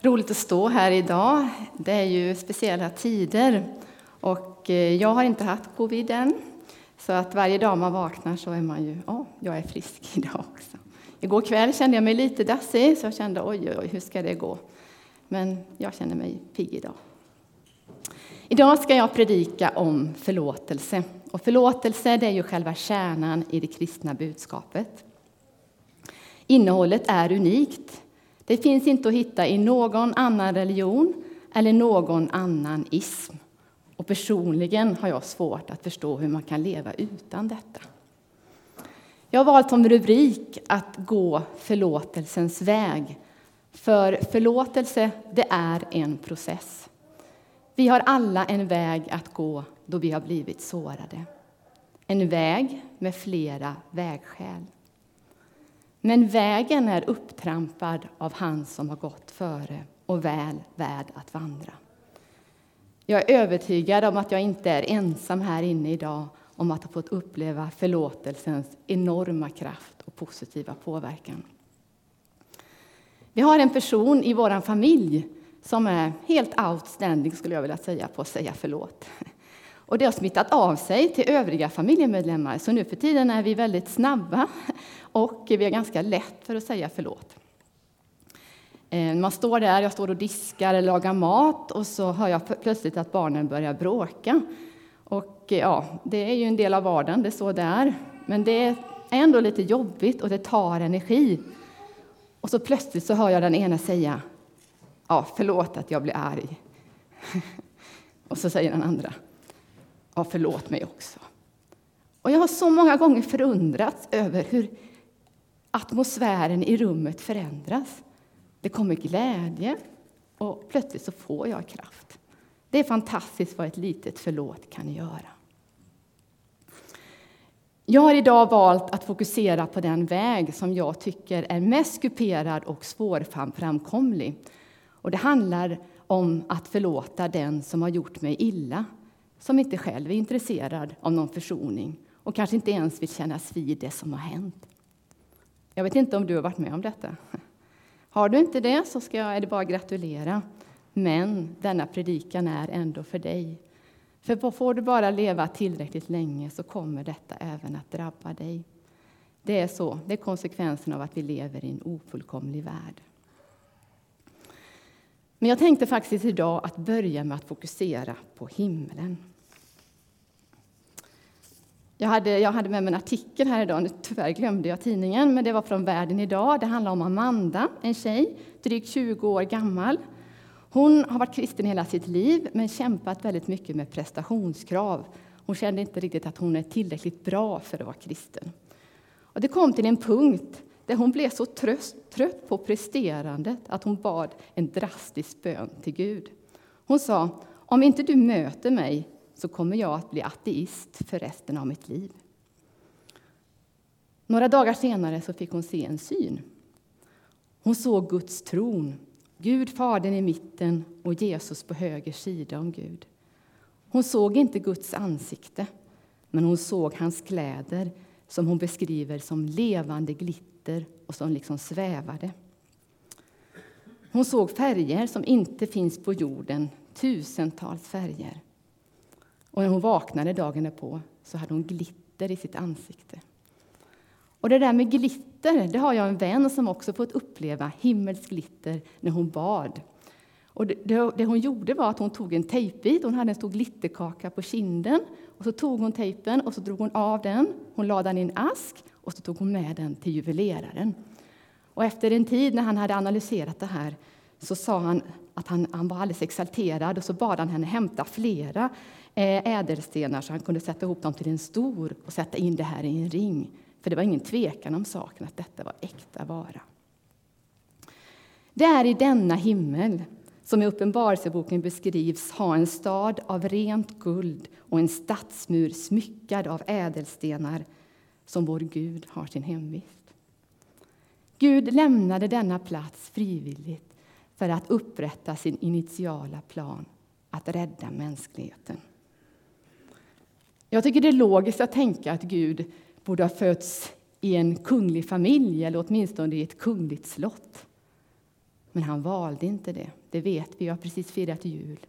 Roligt att stå här idag. Det är ju speciella tider och eh, jag har inte haft covid än. Så att varje dag man vaknar så är man ju, ja, oh, jag är frisk idag också. Igår kväll kände jag mig lite dassig så jag kände oj, oj, oj, hur ska det gå? Men jag känner mig pigg idag. Idag ska jag predika om förlåtelse. Och förlåtelse det är ju själva kärnan i det kristna budskapet. Innehållet är unikt. Det finns inte att hitta i någon annan religion eller någon annan ism. Och personligen har jag svårt att förstå hur man kan leva utan detta. Jag har valt som rubrik att gå förlåtelsens väg. För förlåtelse, det är en process. Vi har alla en väg att gå då vi har blivit sårade. En väg med flera vägskäl. Men vägen är upptrampad av han som har gått före och väl värd att vandra. Jag är övertygad om att jag inte är ensam här inne idag om att ha fått uppleva förlåtelsens enorma kraft och positiva påverkan. Vi har en person i vår familj som är helt outstanding, skulle jag vilja säga, på att säga förlåt. Och det har smittat av sig till övriga familjemedlemmar, så nu för tiden är vi väldigt snabba och vi har ganska lätt för att säga förlåt. Eh, man står där, jag står och diskar eller lagar mat och så hör jag plötsligt att barnen börjar bråka. Och eh, ja, det är ju en del av vardagen, det är så det är. Men det är ändå lite jobbigt och det tar energi. Och så plötsligt så hör jag den ena säga Ja, förlåt att jag blir arg. och så säger den andra Ja, förlåt mig också. Och jag har så många gånger förundrats över hur atmosfären i rummet förändras. Det kommer glädje och plötsligt så får jag kraft. Det är fantastiskt vad ett litet förlåt kan göra. Jag har idag valt att fokusera på den väg som jag tycker är mest kuperad och svårframkomlig. Och det handlar om att förlåta den som har gjort mig illa, som inte själv är intresserad av någon försoning och kanske inte ens vill kännas vid det som har hänt. Jag vet inte om du har varit med om detta. Har du inte det så ska jag, är det bara att gratulera. Men denna predikan är ändå för dig. För får du bara leva tillräckligt länge så kommer detta även att drabba dig. Det är så, det är konsekvensen av att vi lever i en ofullkomlig värld. Men jag tänkte faktiskt idag att börja med att fokusera på himlen. Jag hade, jag hade med mig en artikel här idag, tyvärr glömde jag tidningen, men det var från Världen idag. Det handlar om Amanda, en tjej, drygt 20 år gammal. Hon har varit kristen hela sitt liv, men kämpat väldigt mycket med prestationskrav. Hon kände inte riktigt att hon är tillräckligt bra för att vara kristen. Och det kom till en punkt där hon blev så tröst, trött på presterandet att hon bad en drastisk bön till Gud. Hon sa, om inte du möter mig så kommer jag att bli ateist för resten av mitt liv. Några dagar senare så fick hon se en syn. Hon såg Guds tron, Gud Fadern i mitten och Jesus på höger sida om Gud. Hon såg inte Guds ansikte, men hon såg hans kläder som hon beskriver som levande glitter och som liksom svävade. Hon såg färger som inte finns på jorden, tusentals färger. Och när hon vaknade dagen därpå så hade hon glitter i sitt ansikte. Och det där med glitter, det har jag en vän som också fått uppleva himmelsk glitter när hon bad. Och det, det, hon gjorde var att hon tog en tejpbit, hon hade en stor glitterkaka på kinden. Och så tog hon tejpen och så drog hon av den, hon lade den i en ask och så tog hon med den till juveleraren. Och efter en tid när han hade analyserat det här så sa han att han, han var alldeles exalterad och så bad han henne hämta flera eh, ädelstenar så han kunde sätta ihop dem till en stor och sätta in det här i en ring. För det var ingen tvekan om saken att detta var äkta vara. Det är i denna himmel som i Uppenbarelseboken beskrivs ha en stad av rent guld och en stadsmur smyckad av ädelstenar som vår Gud har sin hemvist. Gud lämnade denna plats frivilligt för att upprätta sin initiala plan att rädda mänskligheten. Jag tycker det är logiskt att tänka att Gud borde ha fötts i en kunglig familj eller åtminstone i ett kungligt slott. Men han valde inte det. Det vet vi, jag har precis firat jul.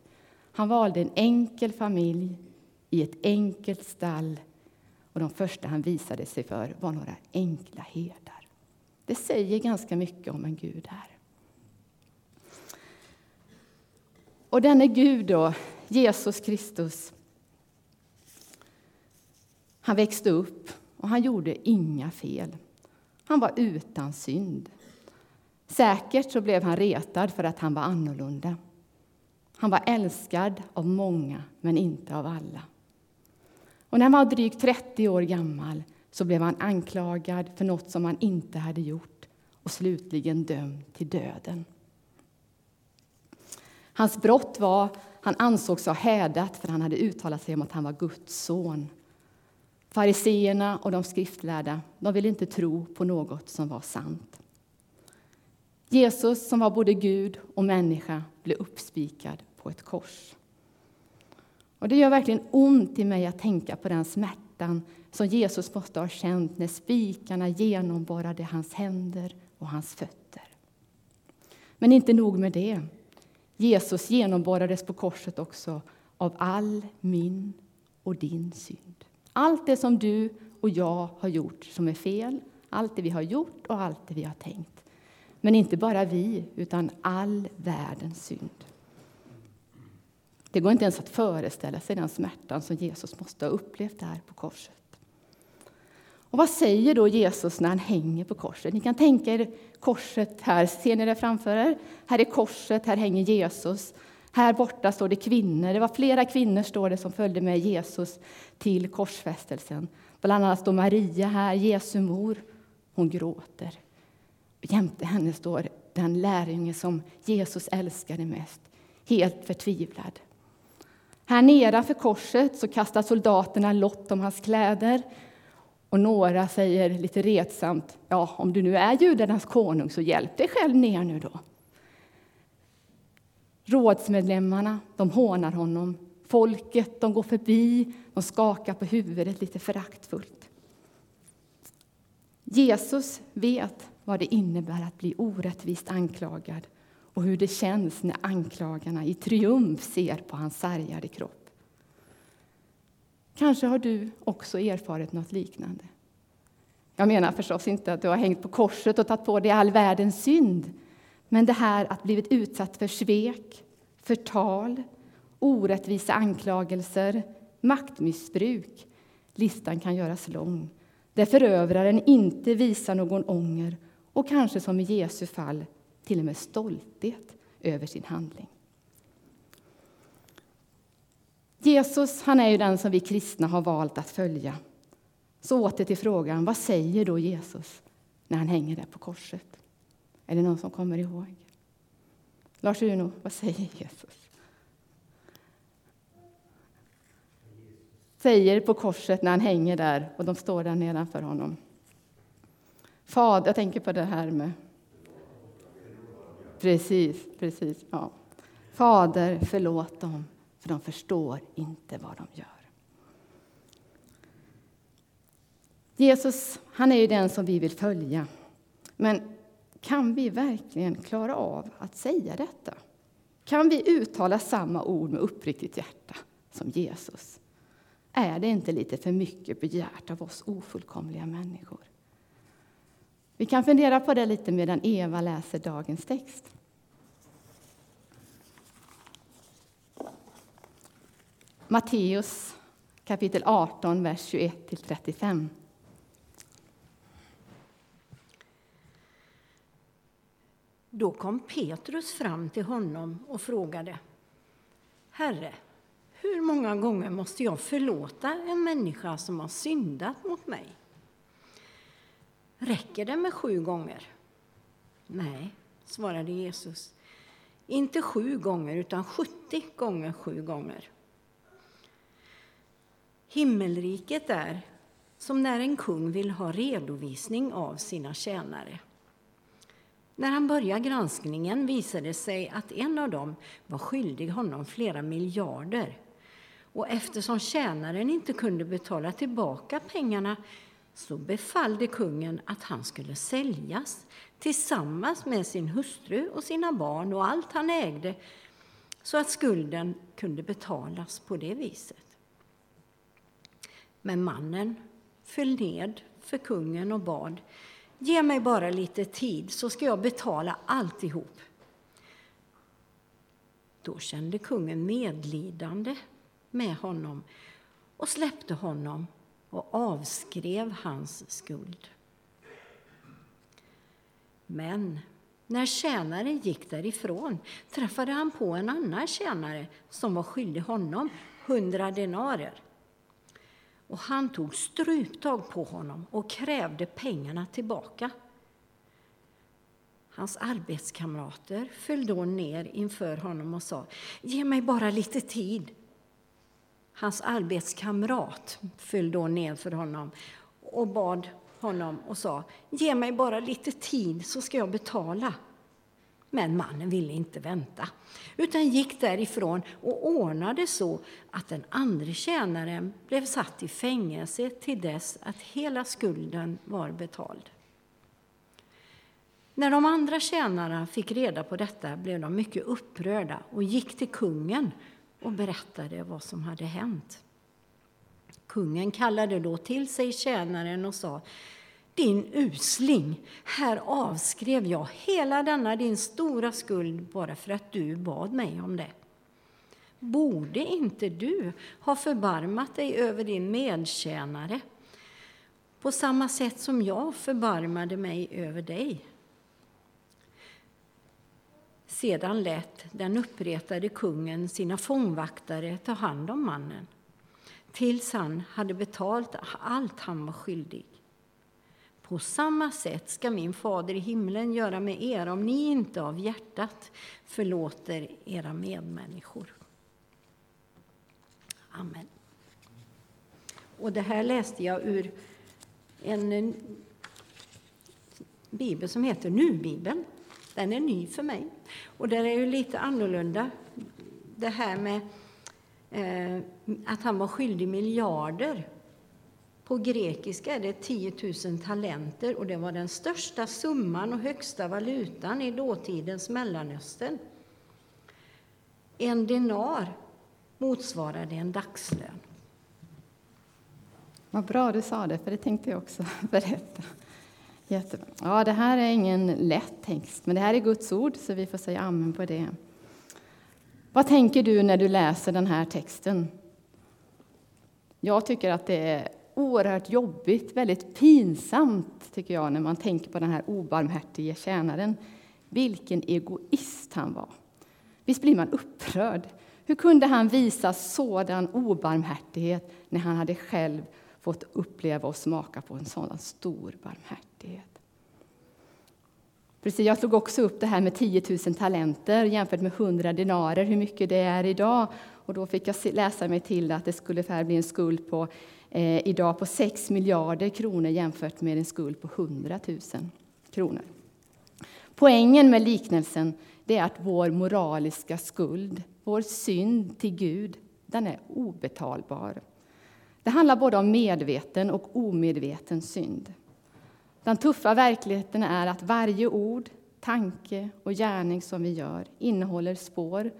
Han valde en enkel familj i ett enkelt stall och de första han visade sig för var några enkla herdar. Det säger ganska mycket om en Gud här. Och denne Gud då, Jesus Kristus, han växte upp och han gjorde inga fel. Han var utan synd. Säkert så blev han retad för att han var annorlunda. Han var älskad av många, men inte av alla. Och när han var drygt 30 år gammal så blev han anklagad för något som han inte hade gjort och slutligen dömd till döden. Hans brott var han ansågs ha hädat för han hade uttalat sig om att han var Guds son. Fariseerna och de skriftlärda de ville inte tro på något som var sant. Jesus, som var både Gud och människa, blev uppspikad på ett kors. Och Det gör verkligen ont i mig att tänka på den smärtan som Jesus måste ha känt när spikarna genomborrade hans händer och hans fötter. Men inte nog med det. Jesus genomborrades på korset också av all min och din synd. Allt det som du och jag har gjort som är fel, allt det vi har gjort och allt det vi har tänkt. Men inte bara vi, utan all världens synd. Det går inte ens att föreställa sig den smärtan som Jesus måste ha upplevt där på korset. Och vad säger då Jesus när han hänger på korset? Ni kan tänka er korset här, ser ni det framför er? Här är korset, här hänger Jesus. Här borta står det kvinnor. Det var flera kvinnor står det som följde med Jesus till korsfästelsen. Bland annat står Maria här, Jesu mor. Hon gråter. Jämte henne står den lärjunge som Jesus älskade mest, helt förtvivlad. Här nedanför korset så kastar soldaterna lott om hans kläder. Och några säger lite retsamt, ja, om du nu är judarnas konung, så hjälp dig själv ner nu då. Rådsmedlemmarna, de hånar honom. Folket, de går förbi, de skakar på huvudet lite föraktfullt. Jesus vet vad det innebär att bli orättvist anklagad och hur det känns när anklagarna i triumf ser på hans sargade kropp. Kanske har du också erfarit något liknande. Jag menar förstås inte att du har hängt på korset och tagit på dig all världens synd. Men det här att blivit utsatt för svek, förtal, orättvisa anklagelser, maktmissbruk. Listan kan göras lång. Där förövraren inte visar någon ånger och kanske som i Jesu fall till och med stolthet över sin handling. Jesus han är ju den som vi kristna har valt att följa. Så åter till frågan, vad säger då Jesus när han hänger där på korset? Är det någon som kommer ihåg? Lars-Uno, vad säger Jesus? Säger på korset när han hänger där och de står där nedanför honom. Fader, jag tänker på det här med Precis, precis. Ja. Fader, förlåt dem, för de förstår inte vad de gör. Jesus han är ju den som vi vill följa. Men kan vi verkligen klara av att säga detta? Kan vi uttala samma ord med uppriktigt hjärta som Jesus? Är det inte lite för mycket begärt av oss ofullkomliga människor? Vi kan fundera på det lite medan Eva läser dagens text. Matteus kapitel 18, vers 21-35. Då kom Petrus fram till honom och frågade Herre, hur många gånger måste jag förlåta en människa som har syndat mot mig? Räcker det med sju gånger? Nej, svarade Jesus. Inte sju gånger, utan sjuttio gånger sju gånger. Himmelriket är som när en kung vill ha redovisning av sina tjänare. När han började granskningen visade det sig att en av dem var skyldig honom flera miljarder. Och eftersom tjänaren inte kunde betala tillbaka pengarna så befallde kungen att han skulle säljas tillsammans med sin hustru och sina barn och allt han ägde så att skulden kunde betalas på det viset. Men mannen föll ned för kungen och bad Ge mig bara lite tid så ska jag betala alltihop. Då kände kungen medlidande med honom och släppte honom och avskrev hans skuld. Men när tjänaren gick därifrån träffade han på en annan tjänare som var skyldig honom hundra denarer. Och han tog struptag på honom och krävde pengarna tillbaka. Hans arbetskamrater föll då ner inför honom och sa Ge mig bara lite tid. Hans arbetskamrat föll då ner för honom och bad honom och sa Ge mig bara lite tid så ska jag betala. Men mannen ville inte vänta, utan gick därifrån och ordnade så att den andra tjänaren blev satt i fängelse till dess att hela skulden var betald. När de andra tjänarna fick reda på detta blev de mycket upprörda och gick till kungen och berättade vad som hade hänt. Kungen kallade då till sig tjänaren och sa din usling, här avskrev jag hela denna din stora skuld bara för att du bad mig om det. Borde inte du ha förbarmat dig över din medtjänare på samma sätt som jag förbarmade mig över dig? Sedan lät den uppretade kungen sina fångvaktare ta hand om mannen tills han hade betalt allt han var skyldig. På samma sätt ska min fader i himlen göra med er om ni inte av hjärtat förlåter era medmänniskor. Amen. Och det här läste jag ur en bibel som heter Nu-bibeln. Den är ny för mig. Och den är ju lite annorlunda. Det här med eh, att han var skyldig miljarder på grekiska är det 10 000 talenter och det var den största summan och högsta valutan i dåtidens Mellanöstern. En denar motsvarade en dagslön. Vad bra du sa det, för det tänkte jag också berätta. Jättebra. Ja, det här är ingen lätt text, men det här är Guds ord, så vi får säga amen på det. Vad tänker du när du läser den här texten? Jag tycker att det är oerhört jobbigt, väldigt pinsamt tycker jag när man tänker på den här obarmhärtige tjänaren. Vilken egoist han var! Visst blir man upprörd? Hur kunde han visa sådan obarmhärtighet när han hade själv fått uppleva och smaka på en sådan stor barmhärtighet? Precis, jag slog också upp det här med 10 000 talenter jämfört med 100 denarer, hur mycket det är idag. Och då fick jag läsa mig till att det skulle bli en skuld på eh, idag på 6 miljarder kronor jämfört med en skuld på 100 000 kronor. Poängen med liknelsen är att vår moraliska skuld, vår synd till Gud, den är obetalbar. Det handlar både om medveten och omedveten synd. Den tuffa verkligheten är att varje ord, tanke och gärning som vi gör innehåller spår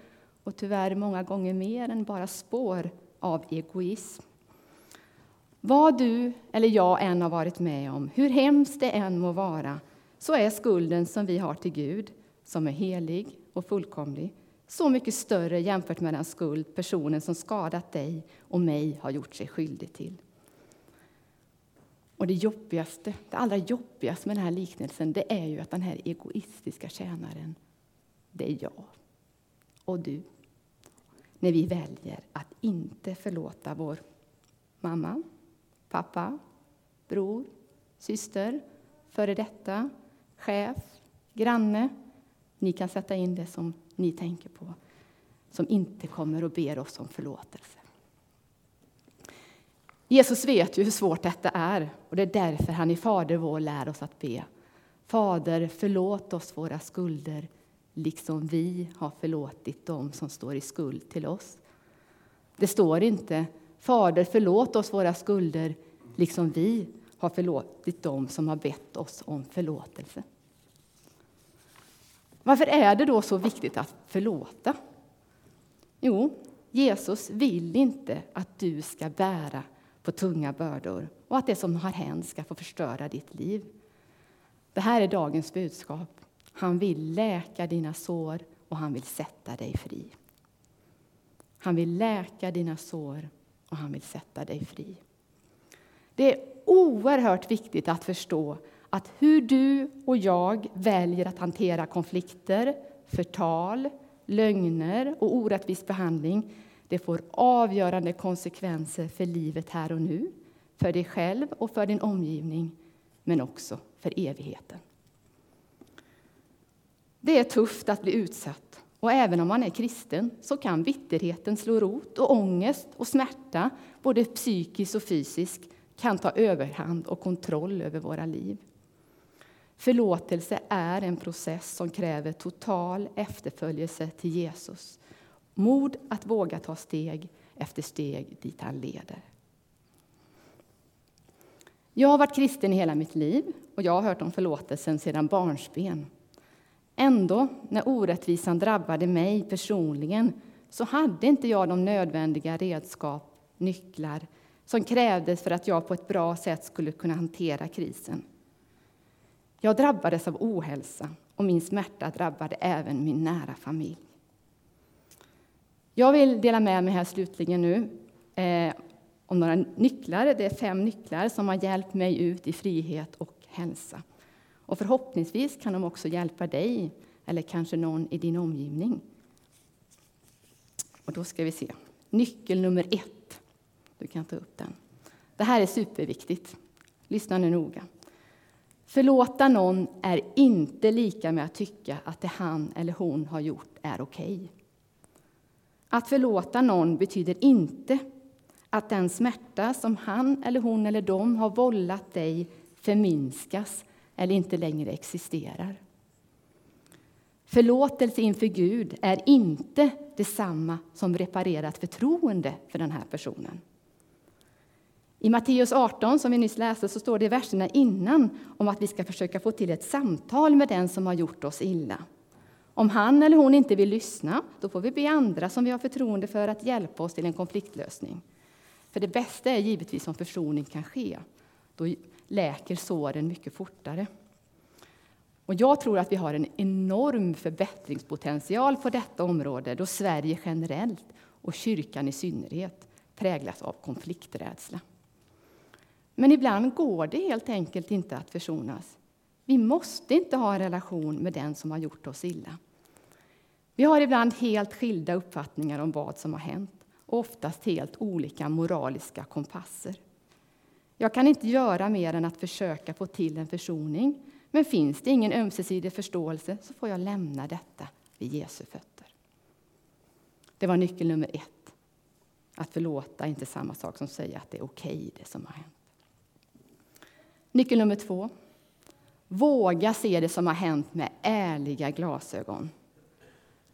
och tyvärr många gånger mer än bara spår av egoism. Vad du eller jag än har varit med om, hur hemskt det än må vara, så är skulden som vi har till Gud, som är helig och fullkomlig, så mycket större jämfört med den skuld personen som skadat dig och mig har gjort sig skyldig till. Och det jobbigaste, det allra jobbigaste med den här liknelsen, det är ju att den här egoistiska tjänaren, det är jag och du. När vi väljer att inte förlåta vår mamma, pappa, bror, syster, före detta, chef, granne. Ni kan sätta in det som ni tänker på, som inte kommer och ber oss om förlåtelse. Jesus vet ju hur svårt detta är och det är därför han i Fader vår lär oss att be. Fader, förlåt oss våra skulder liksom vi har förlåtit dem som står i skuld till oss. Det står inte Fader, förlåt oss våra skulder, liksom vi har förlåtit dem som har bett oss om förlåtelse. Varför är det då så viktigt att förlåta? Jo, Jesus vill inte att du ska bära på tunga bördor och att det som har hänt ska få förstöra ditt liv. Det här är dagens budskap. Han vill läka dina sår och han vill sätta dig fri. Han vill läka dina sår och han vill sätta dig fri. Det är oerhört viktigt att förstå att hur du och jag väljer att hantera konflikter, förtal, lögner och orättvis behandling det får avgörande konsekvenser för livet här och nu, för dig själv och för din omgivning, men också för evigheten. Det är tufft att bli utsatt och även om man är kristen så kan bitterheten slå rot och ångest och smärta, både psykisk och fysisk, kan ta överhand och kontroll över våra liv. Förlåtelse är en process som kräver total efterföljelse till Jesus. Mod att våga ta steg efter steg dit han leder. Jag har varit kristen i hela mitt liv och jag har hört om förlåtelsen sedan barnsben. Ändå, när orättvisan drabbade mig personligen så hade inte jag de nödvändiga redskap, nycklar som krävdes för att jag på ett bra sätt skulle kunna hantera krisen. Jag drabbades av ohälsa och min smärta drabbade även min nära familj. Jag vill dela med mig här slutligen nu eh, om några nycklar. Det är fem nycklar som har hjälpt mig ut i frihet och hälsa. Och förhoppningsvis kan de också hjälpa dig eller kanske någon i din omgivning. Och då ska vi se. Nyckel nummer ett. Du kan ta upp den. Det här är superviktigt. Lyssna nu noga. Förlåta någon är inte lika med att tycka att det han eller hon har gjort är okej. Okay. Att förlåta någon betyder inte att den smärta som han eller hon eller de har vållat dig förminskas eller inte längre existerar. Förlåtelse inför Gud är inte detsamma som reparerat förtroende för den här personen. I Matteus 18, som vi nyss läste, så står det i verserna innan om att vi ska försöka få till ett samtal med den som har gjort oss illa. Om han eller hon inte vill lyssna, då får vi be andra som vi har förtroende för att hjälpa oss till en konfliktlösning. För det bästa är givetvis om försoning kan ske. Då läker såren mycket fortare. Och jag tror att vi har en enorm förbättringspotential på detta område då Sverige generellt och kyrkan i synnerhet präglas av konflikträdsla. Men ibland går det helt enkelt inte att försonas. Vi måste inte ha en relation med den som har gjort oss illa. Vi har ibland helt skilda uppfattningar om vad som har hänt och oftast helt olika moraliska kompasser. Jag kan inte göra mer än att försöka få till en försoning men finns det ingen ömsesidig förståelse så får jag lämna detta vid Jesu fötter. Det var nyckel nummer ett. Att förlåta är inte samma sak som att säga att det är okej okay, det som har hänt. Nyckel nummer två. Våga se det som har hänt med ärliga glasögon.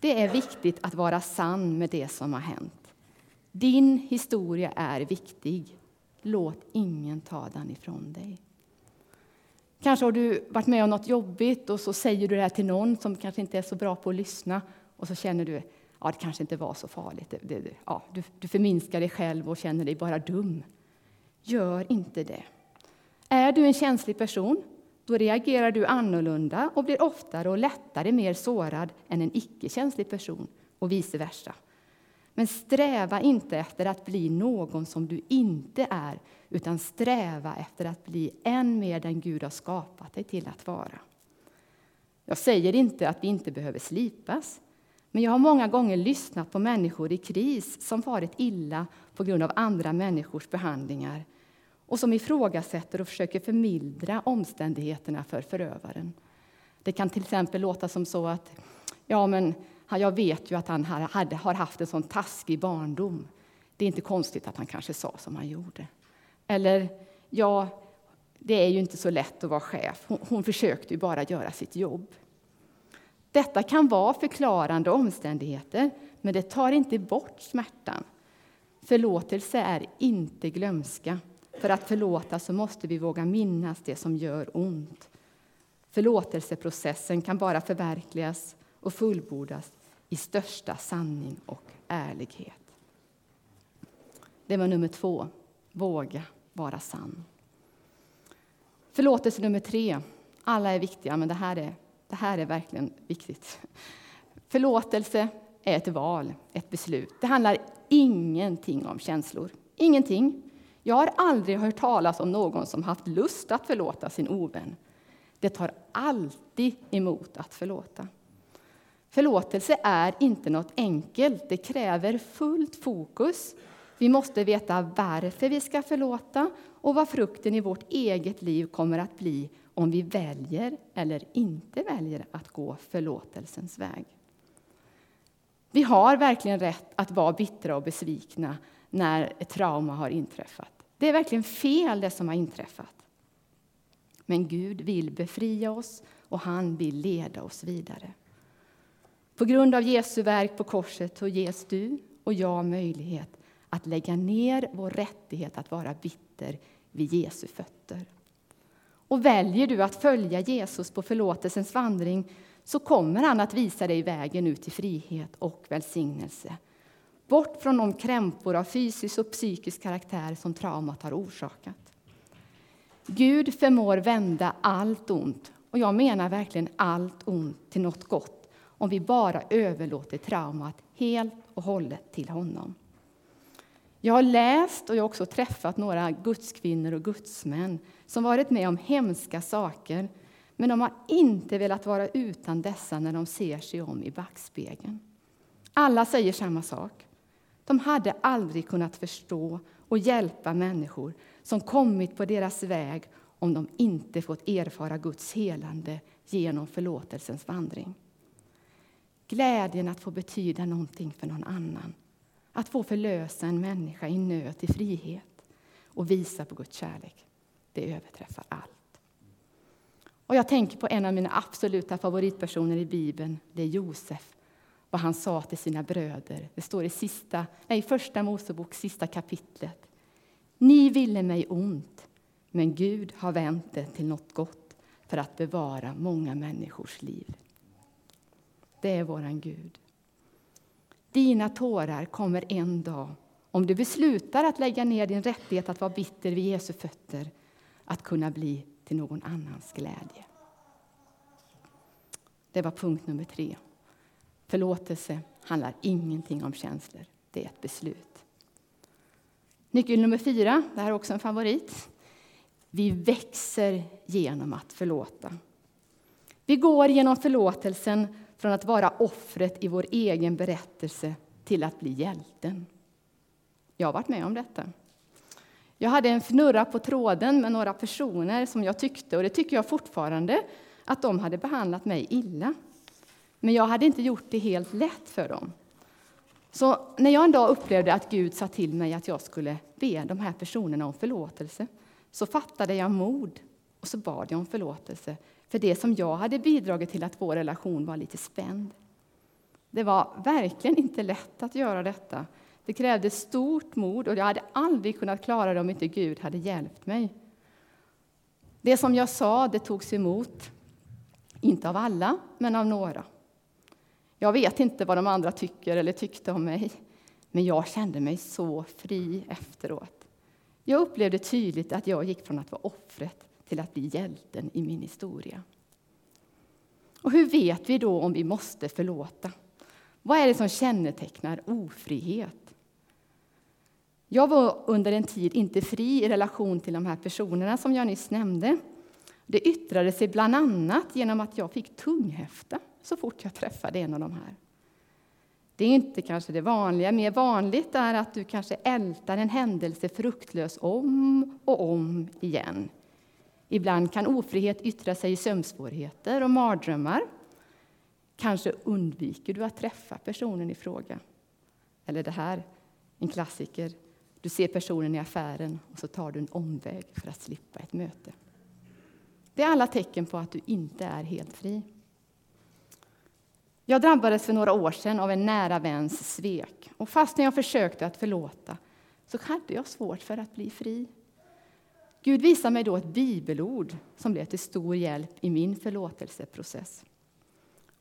Det är viktigt att vara sann med det som har hänt. Din historia är viktig. Låt ingen ta den ifrån dig. Kanske har du varit med om något jobbigt och så säger du det här till någon som kanske inte är så bra på att lyssna och så känner du ja, det kanske inte var så farligt. Det, det, ja, du, du förminskar dig själv och känner dig bara dum. Gör inte det. Är du en känslig person, då reagerar du annorlunda och blir oftare och lättare mer sårad än en icke-känslig person och vice versa. Men sträva inte efter att bli någon som du inte är utan sträva efter att bli än mer den Gud har skapat dig till att vara. Jag säger inte att vi inte behöver slipas, men jag har många gånger lyssnat på människor i kris som farit illa på grund av andra människors behandlingar och som ifrågasätter och försöker förmildra omständigheterna för förövaren. Det kan till exempel låta som så att ja, men jag vet ju att han hade, har haft en sån taskig barndom. Det är inte konstigt att han kanske sa som han gjorde. Eller ja, det är ju inte så lätt att vara chef. Hon, hon försökte ju bara göra sitt jobb. Detta kan vara förklarande omständigheter, men det tar inte bort smärtan. Förlåtelse är inte glömska. För att förlåta så måste vi våga minnas det som gör ont. Förlåtelseprocessen kan bara förverkligas och fullbordas i största sanning och ärlighet. Det var nummer två. Våga vara sann. Förlåtelse nummer tre. Alla är viktiga, men det här är, det här är verkligen viktigt. Förlåtelse är ett val, ett beslut. Det handlar ingenting om känslor. Ingenting. Jag har aldrig hört talas om någon som haft lust att förlåta sin ovän. Det tar alltid emot att förlåta. Förlåtelse är inte något enkelt. Det kräver fullt fokus. Vi måste veta varför vi ska förlåta och vad frukten i vårt eget liv kommer att bli om vi väljer eller inte väljer att gå förlåtelsens väg. Vi har verkligen rätt att vara bittra och besvikna när ett trauma har inträffat. Det är verkligen fel det som har inträffat. Men Gud vill befria oss och han vill leda oss vidare. På grund av Jesu verk på korset så ges du och jag möjlighet att lägga ner vår rättighet att vara bitter vid Jesu fötter. Och väljer du att följa Jesus på förlåtelsens vandring så kommer han att visa dig vägen ut i frihet och välsignelse. Bort från de krämpor av fysisk och psykisk karaktär som traumat har orsakat. Gud förmår vända allt ont, och jag menar verkligen allt ont, till något gott om vi bara överlåter traumat helt och hållet till honom. Jag har läst och jag också träffat några gudskvinnor och gudsmän som varit med om hemska saker, men de har inte velat vara utan dessa när de ser sig om i backspegeln. Alla säger samma sak. De hade aldrig kunnat förstå och hjälpa människor som kommit på deras väg om de inte fått erfara Guds helande genom förlåtelsens vandring. Glädjen att få betyda någonting för någon annan att få förlösa en människa i nöd till frihet och visa på Guds kärlek, det överträffar allt. Och jag tänker på en av mina absoluta favoritpersoner i Bibeln, det är Josef. Vad han sa till sina bröder. Det står i sista, nej, första Mosebok, sista kapitlet. Ni ville mig ont, men Gud har vänt det till något gott för att bevara många människors liv. Det är våran Gud. Dina tårar kommer en dag, om du beslutar att lägga ner din rättighet att vara bitter vid Jesu fötter, att kunna bli till någon annans glädje. Det var punkt nummer tre. Förlåtelse handlar ingenting om känslor, det är ett beslut. Nyckel nummer fyra, det här är också en favorit. Vi växer genom att förlåta. Vi går genom förlåtelsen från att vara offret i vår egen berättelse till att bli hjälten. Jag har varit med om detta. Jag hade en fnurra på tråden med några personer som jag tyckte, och det tycker jag fortfarande, att de hade behandlat mig illa. Men jag hade inte gjort det helt lätt för dem. Så när jag en dag upplevde att Gud sa till mig att jag skulle be de här personerna om förlåtelse, så fattade jag mod och så bad jag om förlåtelse för det som jag hade bidragit till att vår relation var lite spänd. Det var verkligen inte lätt att göra detta. Det krävde stort mod och jag hade aldrig kunnat klara det om inte Gud hade hjälpt mig. Det som jag sa, det togs emot. Inte av alla, men av några. Jag vet inte vad de andra tycker eller tyckte om mig, men jag kände mig så fri efteråt. Jag upplevde tydligt att jag gick från att vara offret till att bli hjälten i min historia. Och hur vet vi då om vi måste förlåta? Vad är det som kännetecknar ofrihet? Jag var under en tid inte fri i relation till de här personerna som jag nyss nämnde. Det yttrade sig bland annat genom att jag fick tunghäfta så fort jag träffade en av de här. Det är inte kanske det vanliga. Mer vanligt är att du kanske ältar en händelse fruktlös om och om igen Ibland kan ofrihet yttra sig i sömnsvårigheter och mardrömmar. Kanske undviker du att träffa personen i fråga. Eller det här, en klassiker. Du ser personen i affären och så tar du en omväg för att slippa ett möte. Det är alla tecken på att du inte är helt fri. Jag drabbades för några år sedan av en nära väns svek. Och fast jag försökte att förlåta så hade jag svårt för att bli fri. Gud visade mig då ett bibelord som blev till stor hjälp i min förlåtelseprocess.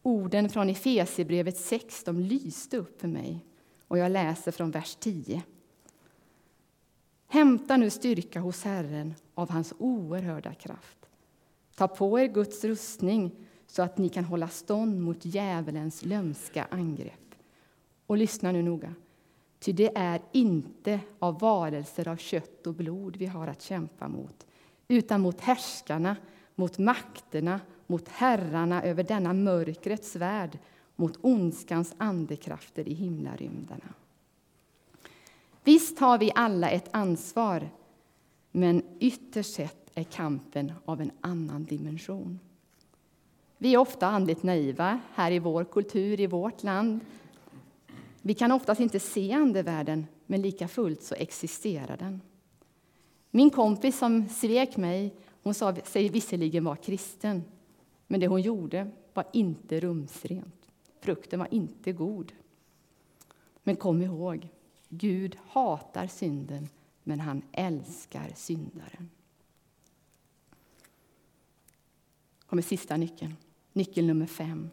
Orden från Efesierbrevet 6 de lyste upp för mig och jag läser från vers 10. Hämta nu styrka hos Herren av hans oerhörda kraft. Ta på er Guds rustning så att ni kan hålla stånd mot djävulens lömska angrepp. Och lyssna nu noga. Ty det är inte av varelser av kött och blod vi har att kämpa mot utan mot härskarna, mot makterna, mot herrarna över denna mörkrets värld mot ondskans andekrafter i himlarymderna. Visst har vi alla ett ansvar, men ytterst sett är kampen av en annan dimension. Vi är ofta andligt naiva här i vår kultur, i vårt land. Vi kan oftast inte se andevärlden, men lika fullt så existerar den. Min kompis som svek mig, hon sa sig visserligen vara kristen, men det hon gjorde var inte rumsrent. Frukten var inte god. Men kom ihåg, Gud hatar synden, men han älskar syndaren. kommer sista nyckeln, nyckel nummer fem.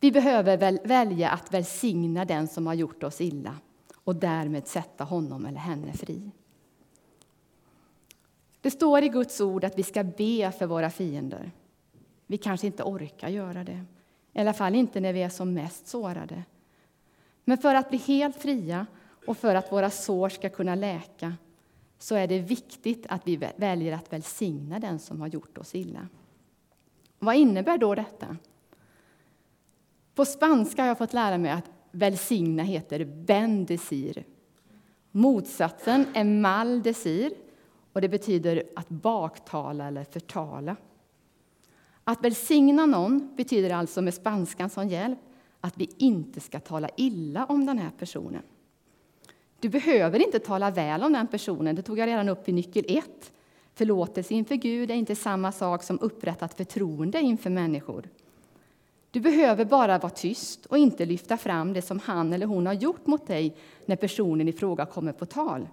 Vi behöver väl välja att välsigna den som har gjort oss illa och därmed sätta honom eller henne fri. Det står i Guds ord att vi ska be för våra fiender. Vi kanske inte orkar göra det, i alla fall inte när vi är som mest sårade. Men för att bli helt fria och för att våra sår ska kunna läka så är det viktigt att vi väljer att välsigna den som har gjort oss illa. Vad innebär då detta? På spanska har jag fått lära mig att välsigna heter bendecir. Motsatsen är maldecir och det betyder att baktala eller förtala. Att välsigna någon betyder alltså med spanskan som hjälp att vi inte ska tala illa om den här personen. Du behöver inte tala väl om den personen, det tog jag redan upp i nyckel 1. Förlåtelse inför Gud är inte samma sak som upprättat förtroende inför människor. Du behöver bara vara tyst och inte lyfta fram det som han eller hon har gjort mot dig när personen i fråga kommer på tal.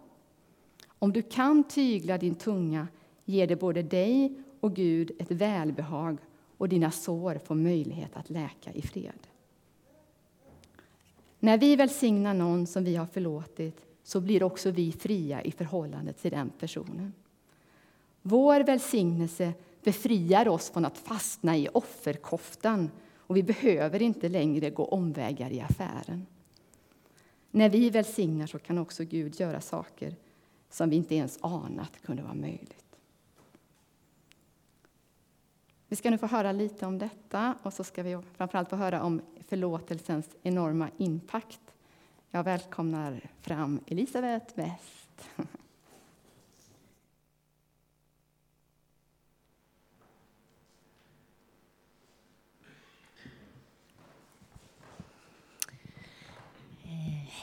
Om du kan tygla din tunga ger det både dig och Gud ett välbehag och dina sår får möjlighet att läka i fred. När vi välsignar någon som vi har förlåtit så blir också vi fria i förhållande till den personen. Vår välsignelse befriar oss från att fastna i offerkoftan och vi behöver inte längre gå omvägar i affären. När vi välsignar så kan också Gud göra saker som vi inte ens anat kunde vara möjligt. Vi ska nu få höra lite om detta och så ska vi framförallt få höra om förlåtelsens enorma impact. Jag välkomnar fram Elisabeth West.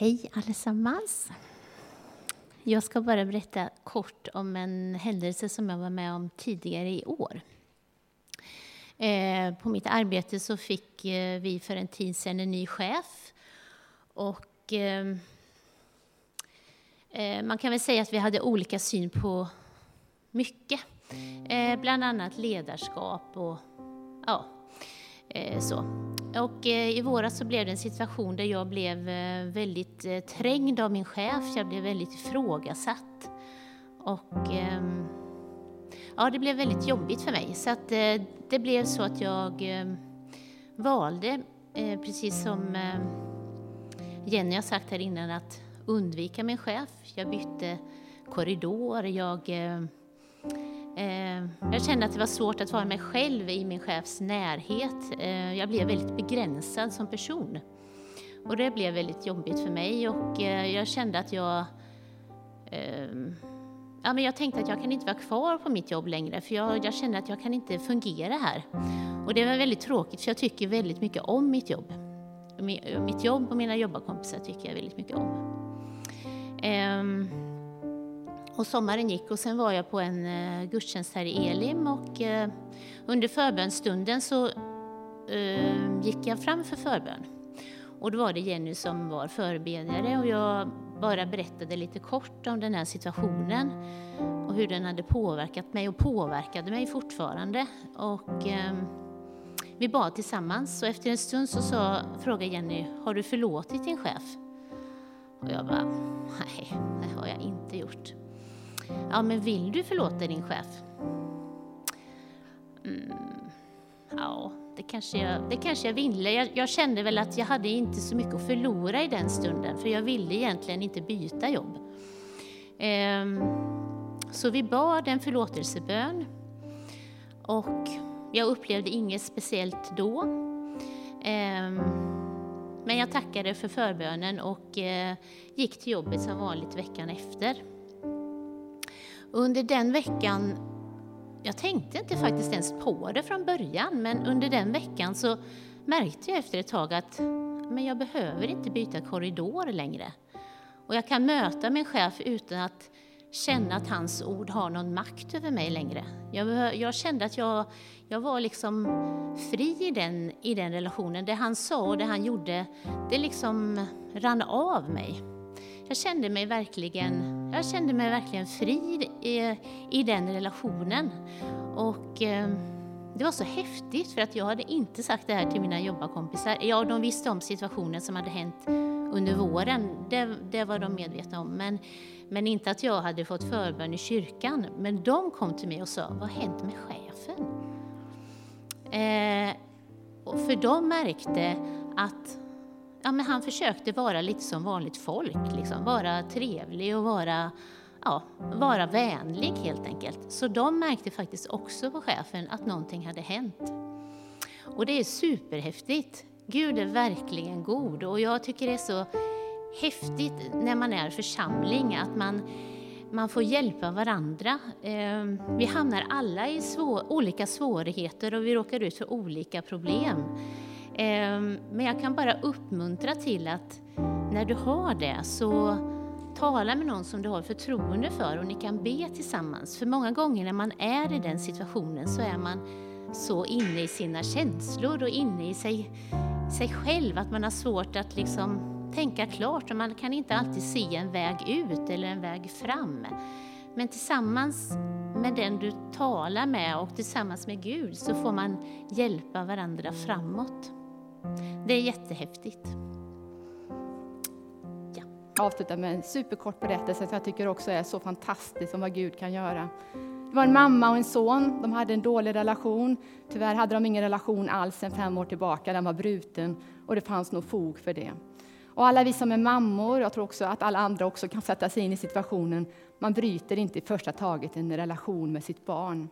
hej allesammans! Jag ska bara berätta kort om en händelse som jag var med om tidigare i år. Eh, på mitt arbete så fick eh, vi för en tid sedan en ny chef. Och ehm, eh, man kan väl säga att vi hade olika syn på mycket. Bland annat ledarskap och ja, så. Och eh, i våras så blev det en situation där jag blev eh, väldigt eh, trängd av min chef. Jag blev väldigt ifrågasatt. Och ehm, ja, det blev väldigt jobbigt för mig. Så att, det blev så att jag ehm, valde, precis som Jenny har sagt här innan, att undvika min chef. Jag bytte korridor. Jag, Ehm, jag kände att det var svårt att vara mig själv i min chefs närhet. Ehm, jag blev väldigt begränsad som person. Och det blev väldigt jobbigt för mig och eh, jag kände att jag ehm, ja, men jag tänkte att jag kan inte vara kvar på mitt jobb längre för jag, jag känner att jag kan inte fungera här. Och det var väldigt tråkigt för jag tycker väldigt mycket om mitt jobb. Mitt jobb och mina jobbarkompisar tycker jag väldigt mycket om. Och sommaren gick och sen var jag på en eh, gudstjänst här i Elim och eh, under förbönstunden så eh, gick jag fram för förbön. Och då var det Jenny som var förebedjare och jag bara berättade lite kort om den här situationen och hur den hade påverkat mig och påverkade mig fortfarande. Och, eh, vi bad tillsammans och efter en stund så sa, frågade Jenny, har du förlåtit din chef? Och jag bara, nej, det har jag inte gjort. Ja, men vill du förlåta din chef? Mm, ja, det kanske jag, det kanske jag ville. Jag, jag, kände väl att jag hade inte så mycket att förlora i den stunden, för jag ville egentligen inte byta jobb. Ehm, så vi bad en förlåtelsebön och jag upplevde inget speciellt då. Ehm, men jag tackade för förbönen och eh, gick till jobbet som vanligt veckan efter. Under den veckan, jag tänkte inte faktiskt ens på det från början, men under den veckan så märkte jag efter ett tag att men jag behöver inte byta korridor längre. Och jag kan möta min chef utan att känna att hans ord har någon makt över mig längre. Jag, jag kände att jag, jag var liksom fri i den, i den relationen. Det han sa och det han gjorde, det liksom rann av mig. Jag kände mig verkligen, jag kände mig verkligen fri i, i den relationen. Och eh, det var så häftigt för att jag hade inte sagt det här till mina jobbarkompisar. Ja, de visste om situationen som hade hänt under våren, det, det var de medvetna om. Men, men inte att jag hade fått förbön i kyrkan. Men de kom till mig och sa, vad har hänt med chefen? Eh, för de märkte att ja, men han försökte vara lite som vanligt folk, liksom. vara trevlig och vara, ja, vara vänlig helt enkelt. Så de märkte faktiskt också på chefen att någonting hade hänt. Och det är superhäftigt. Gud är verkligen god och jag tycker det är så häftigt när man är församling att man, man får hjälpa varandra. Ehm, vi hamnar alla i svår, olika svårigheter och vi råkar ut för olika problem. Ehm, men jag kan bara uppmuntra till att när du har det så tala med någon som du har förtroende för och ni kan be tillsammans. För många gånger när man är i den situationen så är man så inne i sina känslor och inne i sig, sig själv att man har svårt att liksom tänka klart och man kan inte alltid se en väg ut eller en väg fram. Men tillsammans med den du talar med och tillsammans med Gud så får man hjälpa varandra framåt. Det är jättehäftigt. Ja. Avsluta med en superkort berättelse som jag tycker också är så fantastisk om vad Gud kan göra. Det var en mamma och en son. De hade en dålig relation. Tyvärr hade de ingen relation alls sedan fem år tillbaka. Den var bruten och det fanns nog fog för det. Och alla vi som är mammor, jag tror också att alla andra också kan sätta sig in i situationen. Man bryter inte i första taget en relation med sitt barn.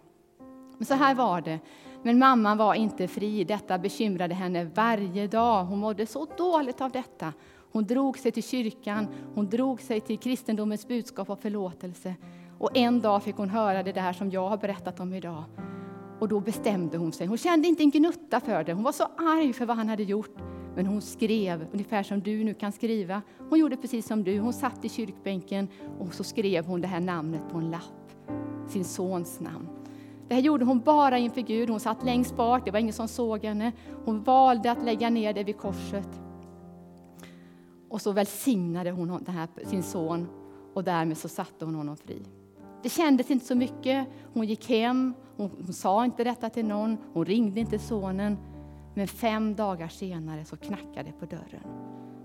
Men så här var det. Men mamman var inte fri. Detta bekymrade henne varje dag. Hon mådde så dåligt av detta. Hon drog sig till kyrkan, hon drog sig till kristendomens budskap och förlåtelse. Och en dag fick hon höra det där som jag har berättat om idag. Och då bestämde hon sig. Hon kände inte en gnutta för det. Hon var så arg för vad han hade gjort. Men hon skrev, ungefär som du nu kan skriva. Hon gjorde precis som du. Hon satt i kyrkbänken och så skrev hon det här namnet på en lapp. Sin sons namn. Det här gjorde hon bara inför Gud. Hon satt längst bak, det var ingen som såg henne. Hon valde att lägga ner det vid korset. Och så välsignade hon den här, sin son och därmed så satte hon honom fri. Det kändes inte så mycket. Hon gick hem, hon, hon sa inte detta till någon, hon ringde inte sonen. Men fem dagar senare så knackade det på dörren.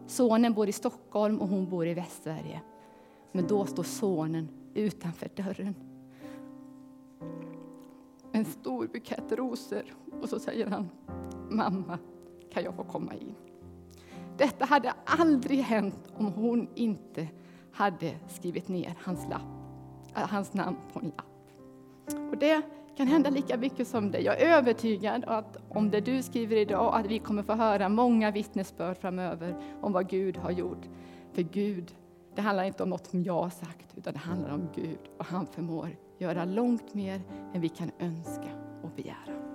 Sonen bor i Stockholm och hon bor i Västsverige. Men då står sonen utanför dörren. En stor bukett rosor och så säger han Mamma, kan jag få komma in? Detta hade aldrig hänt om hon inte hade skrivit ner hans, lapp, äh, hans namn på en lapp. Och det kan hända lika mycket som det. Jag är övertygad att om det du skriver idag, att vi kommer få höra många vittnesbörd framöver om vad Gud har gjort. För Gud, det handlar inte om något som jag har sagt, utan det handlar om Gud och han förmår göra långt mer än vi kan önska och begära.